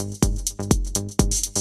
あっ!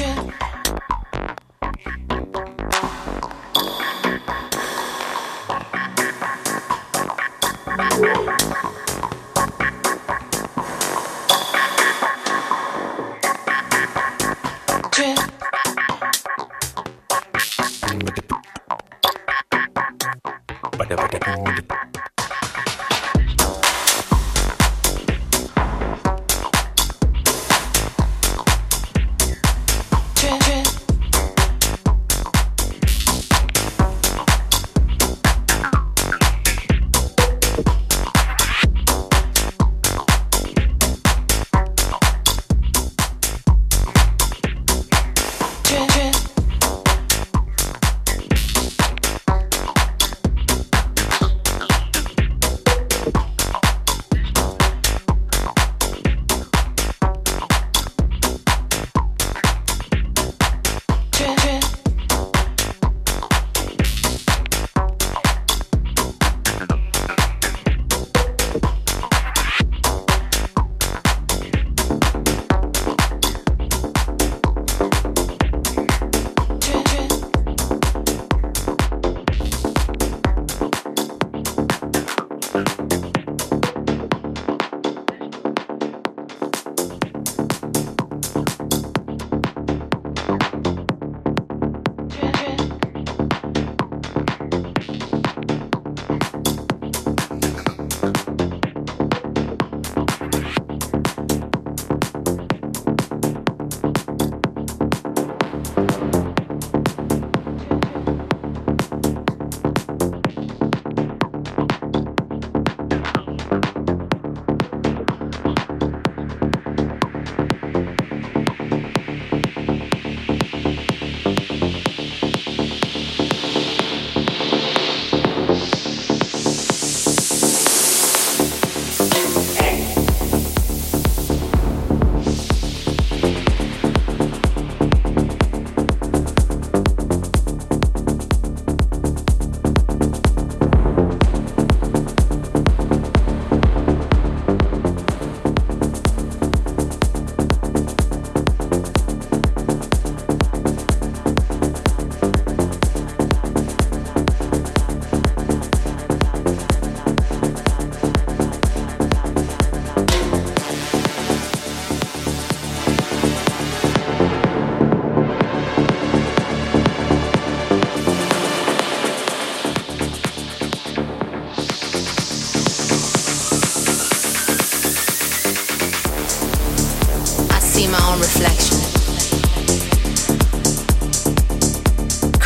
예.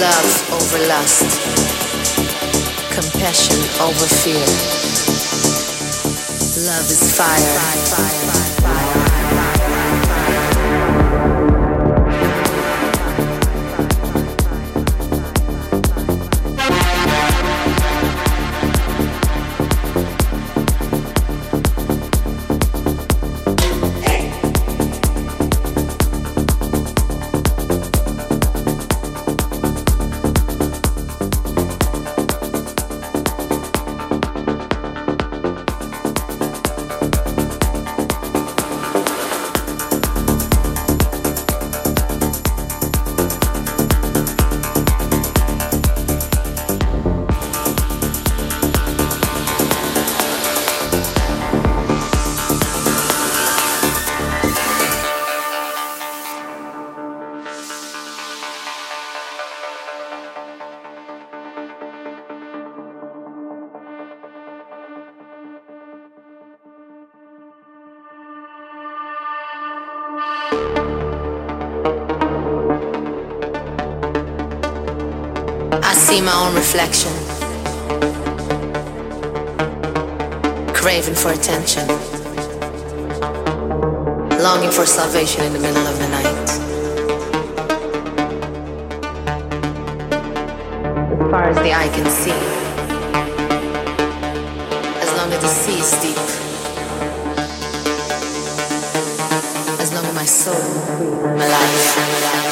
love over lust compassion over fear. Love is fire. fire, fire, fire my own reflection, craving for attention, longing for salvation in the middle of the night. As far as the eye can see, as long as the sea is deep, as long as my soul is free,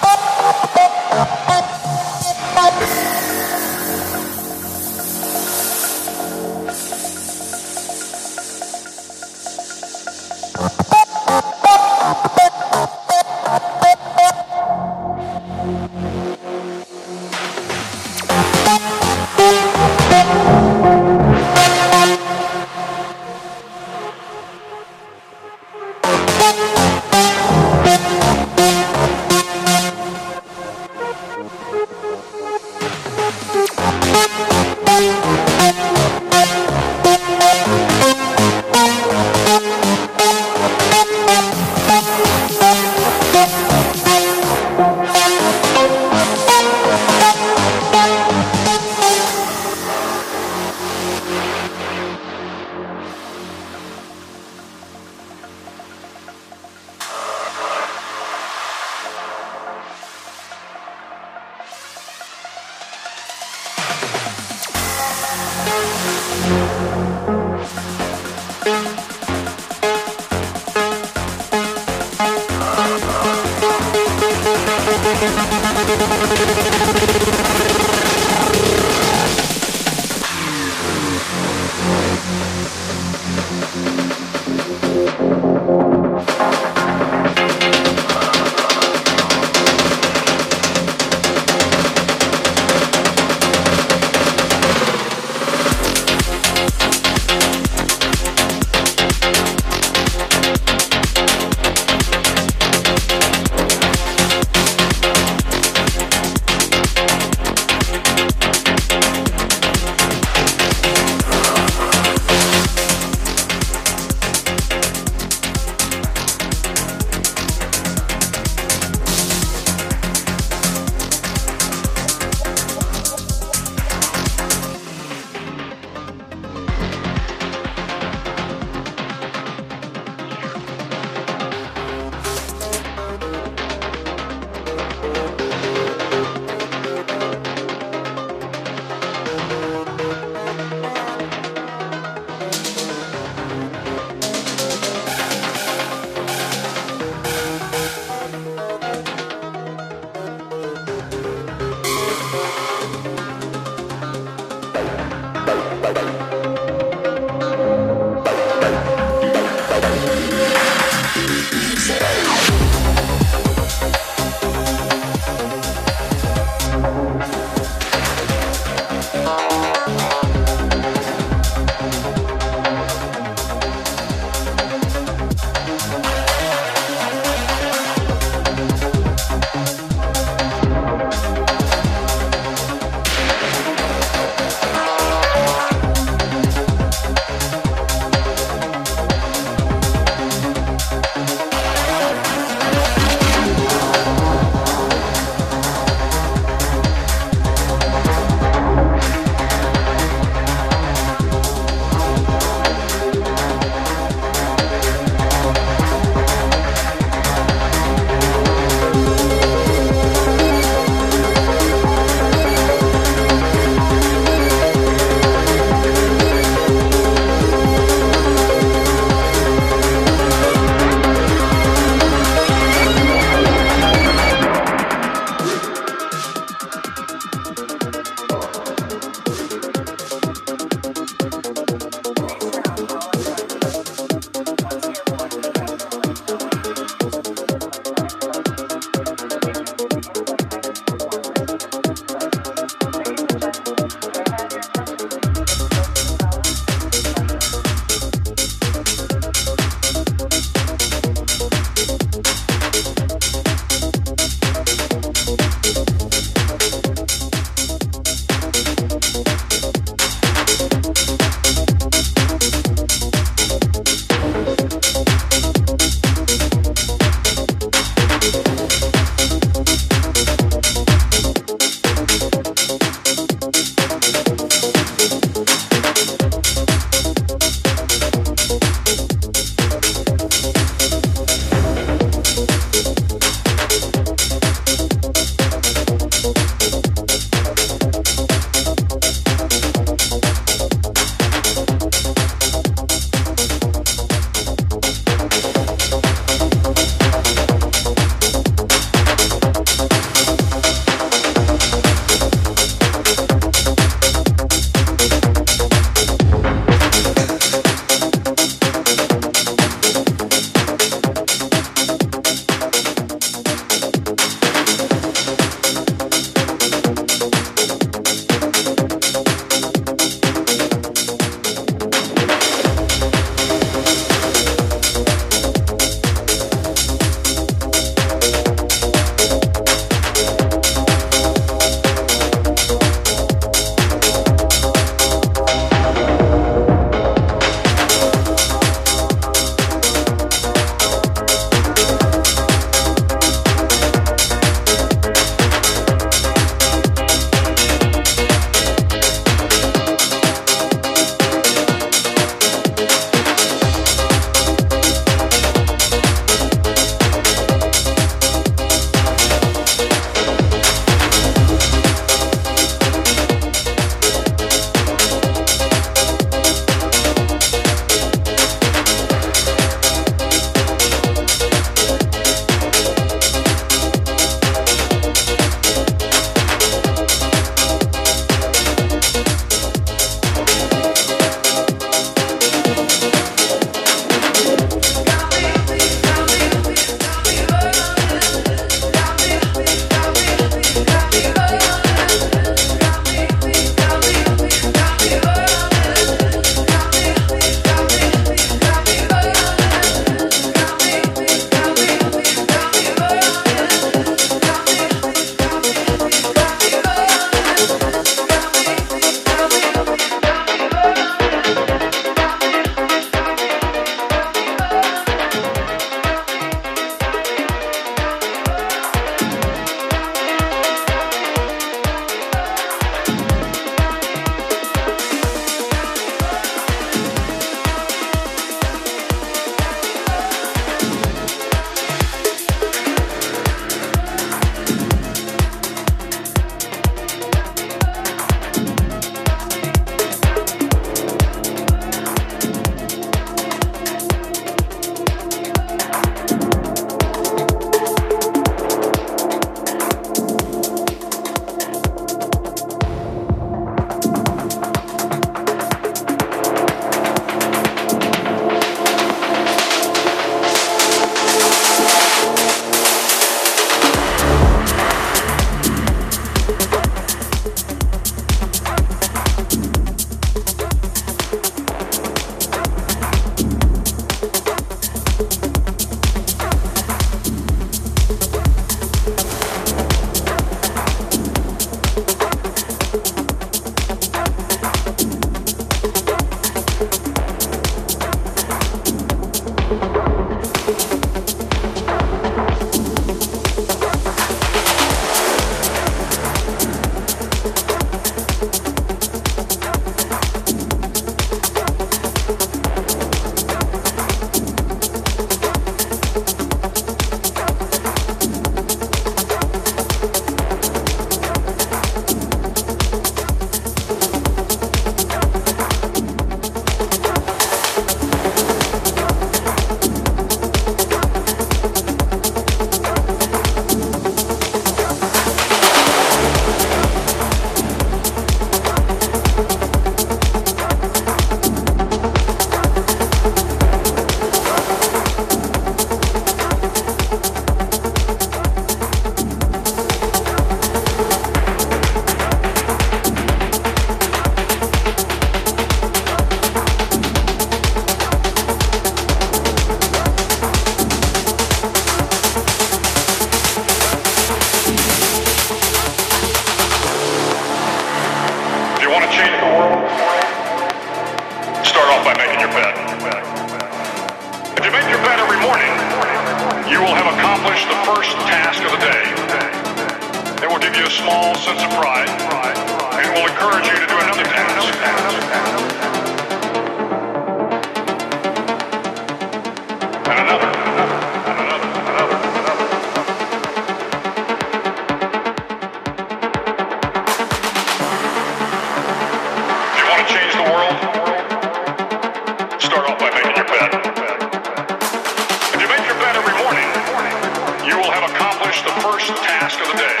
first task of the day.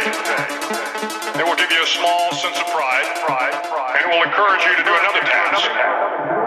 It will give you a small sense of pride, pride, pride and it will encourage you to do another task.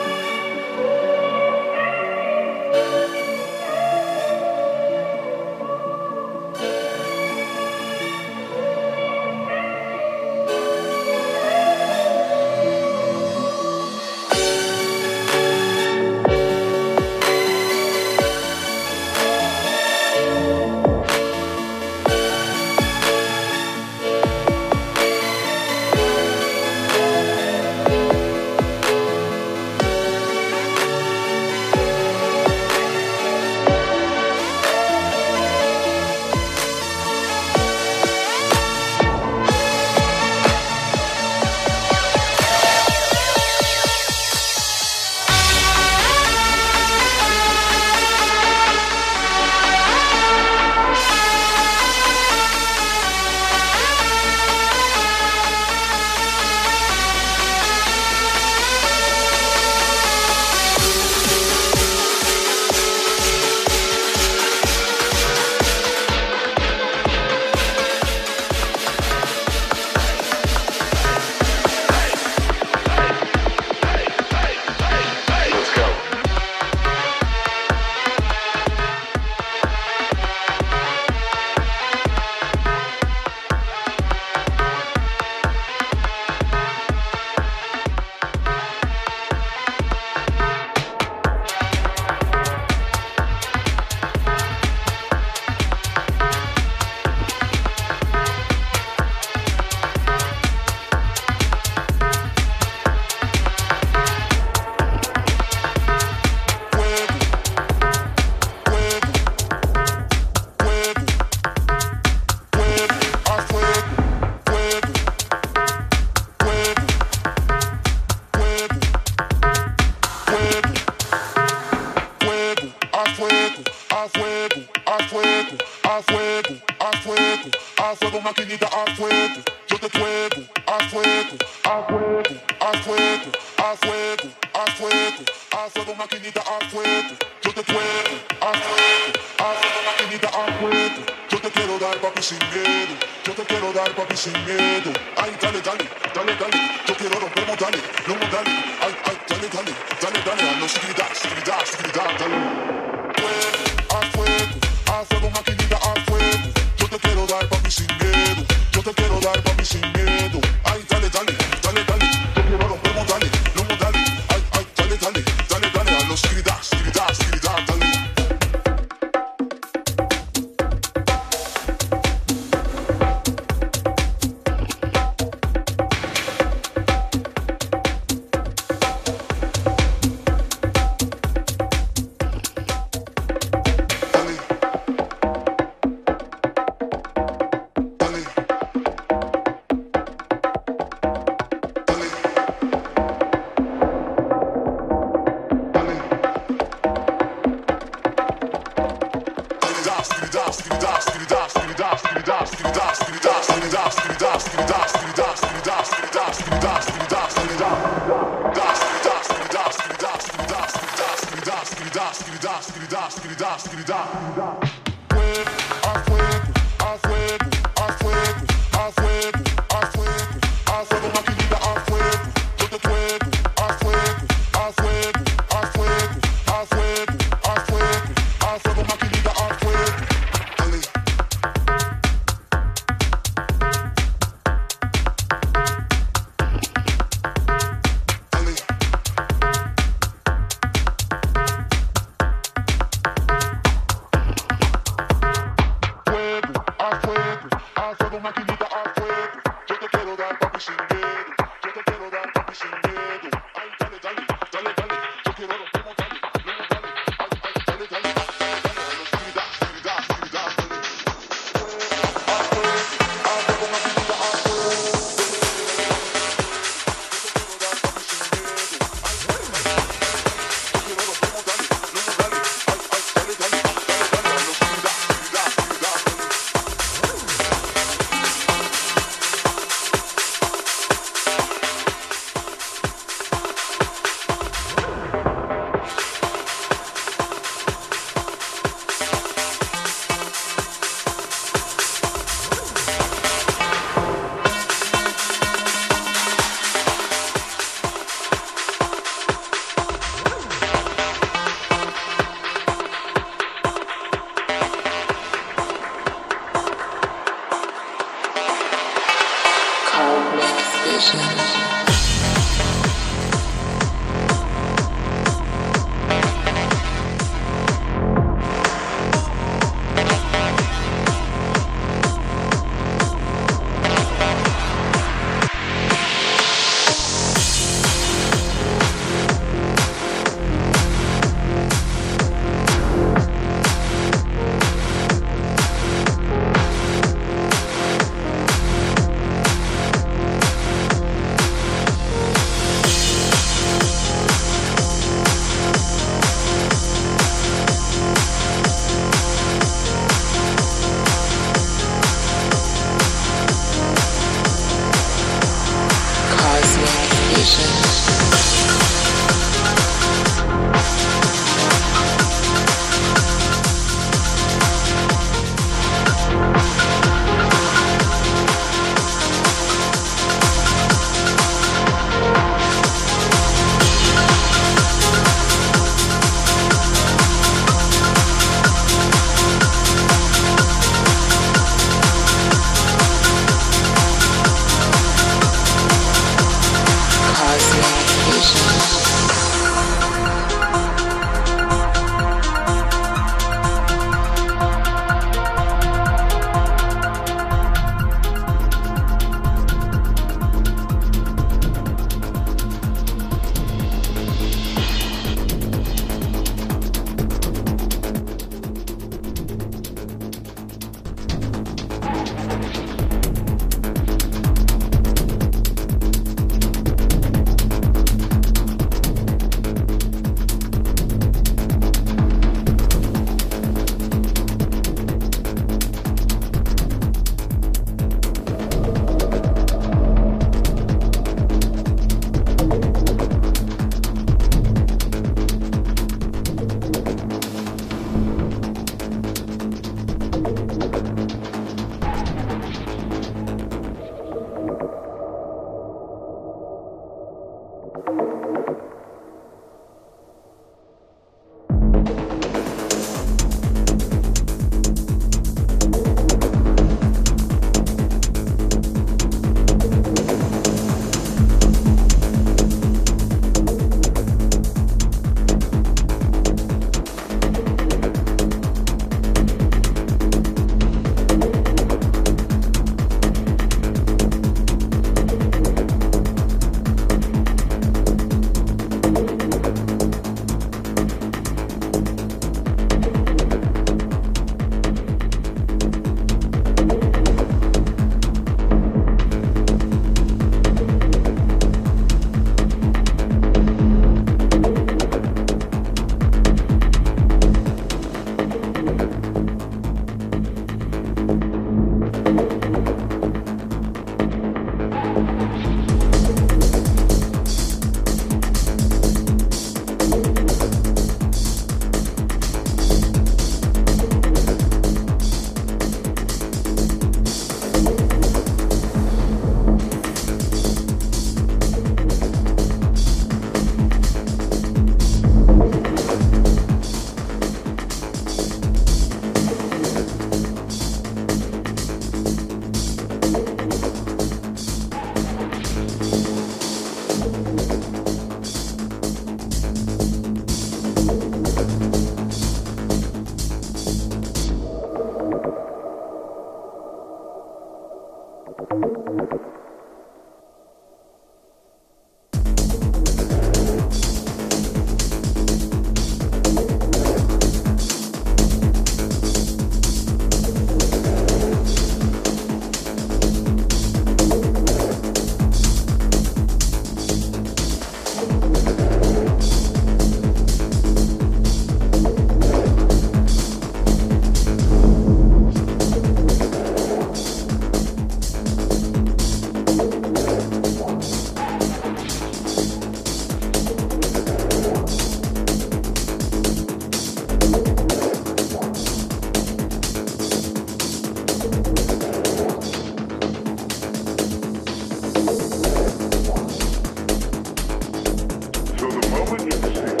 quick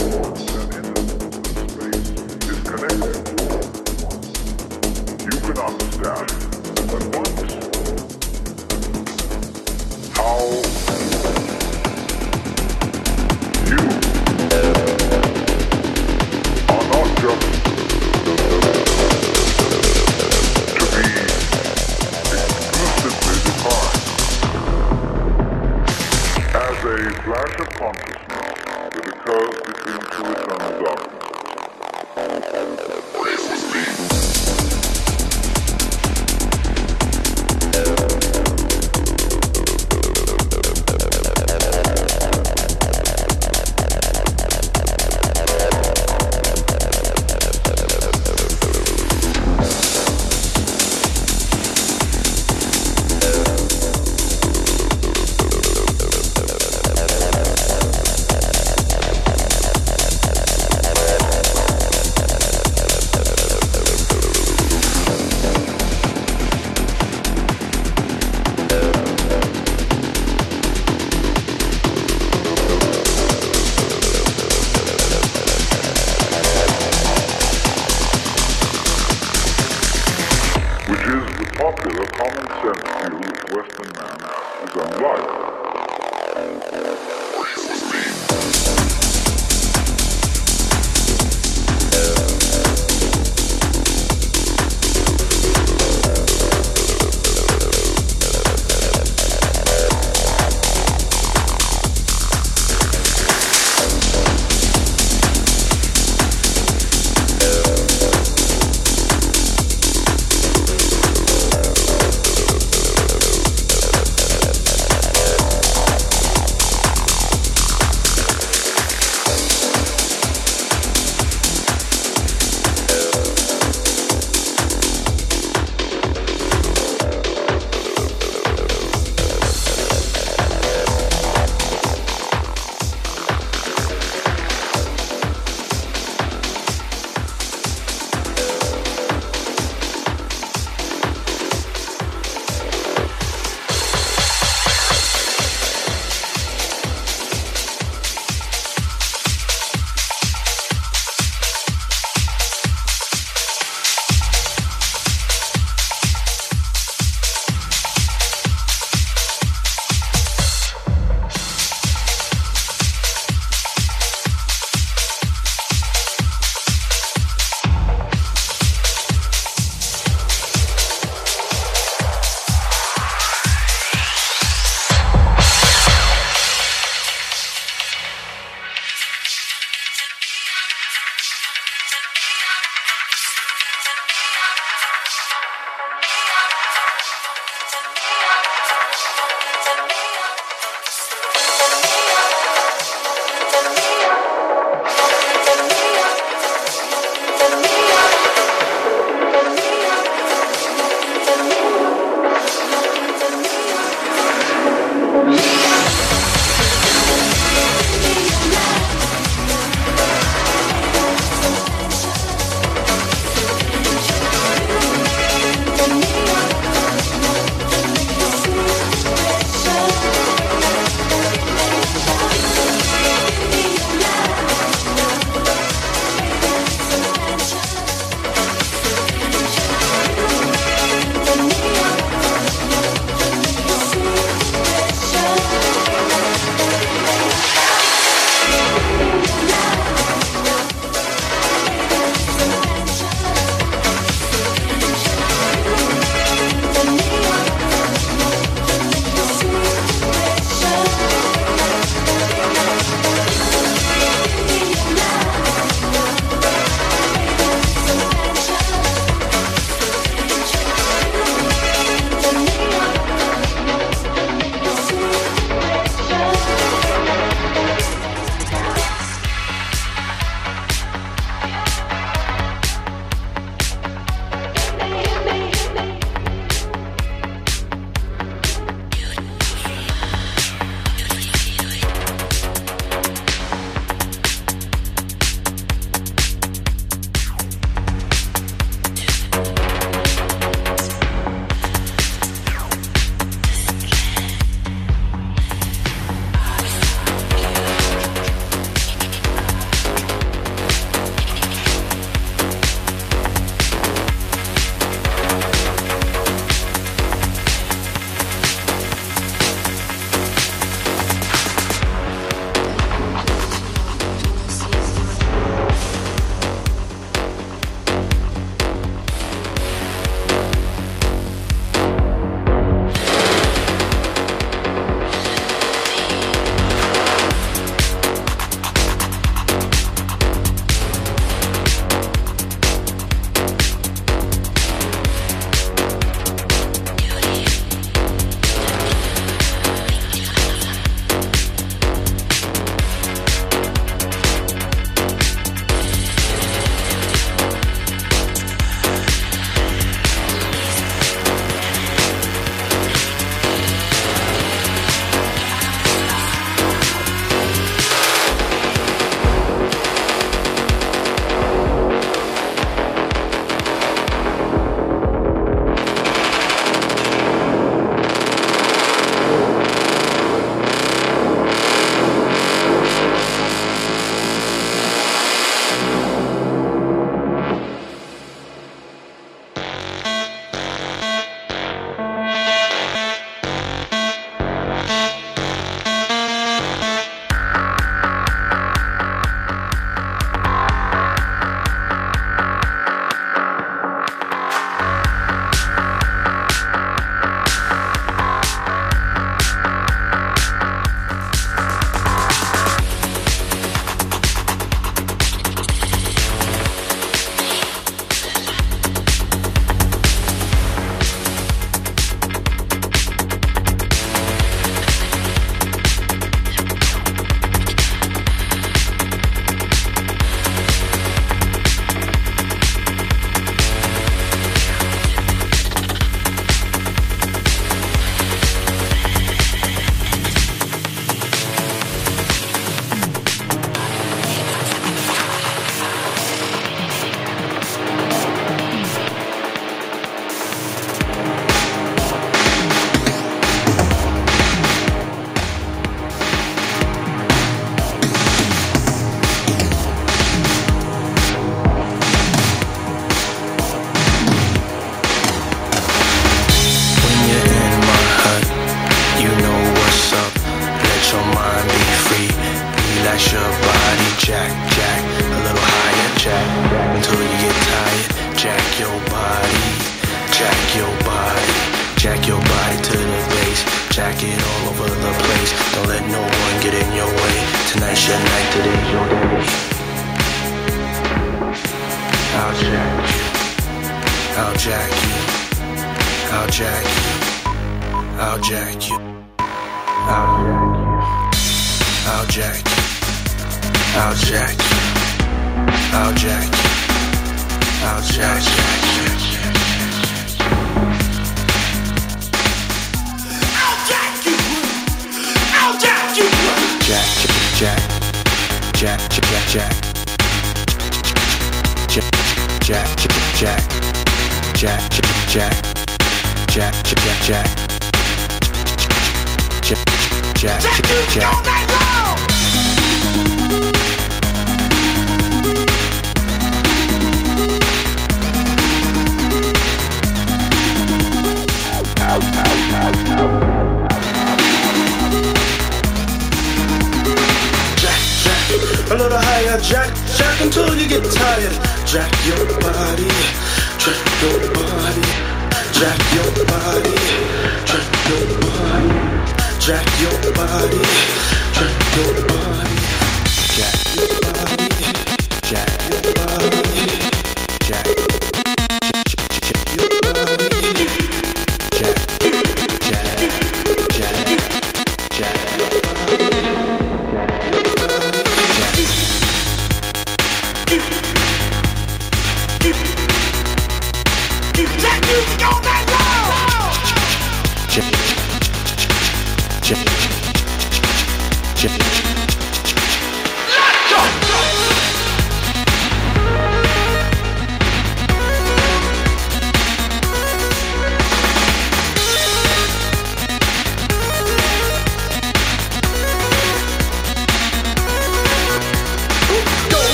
body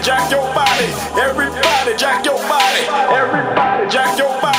jack your body. Everybody, jack your body. Everybody, jack your body.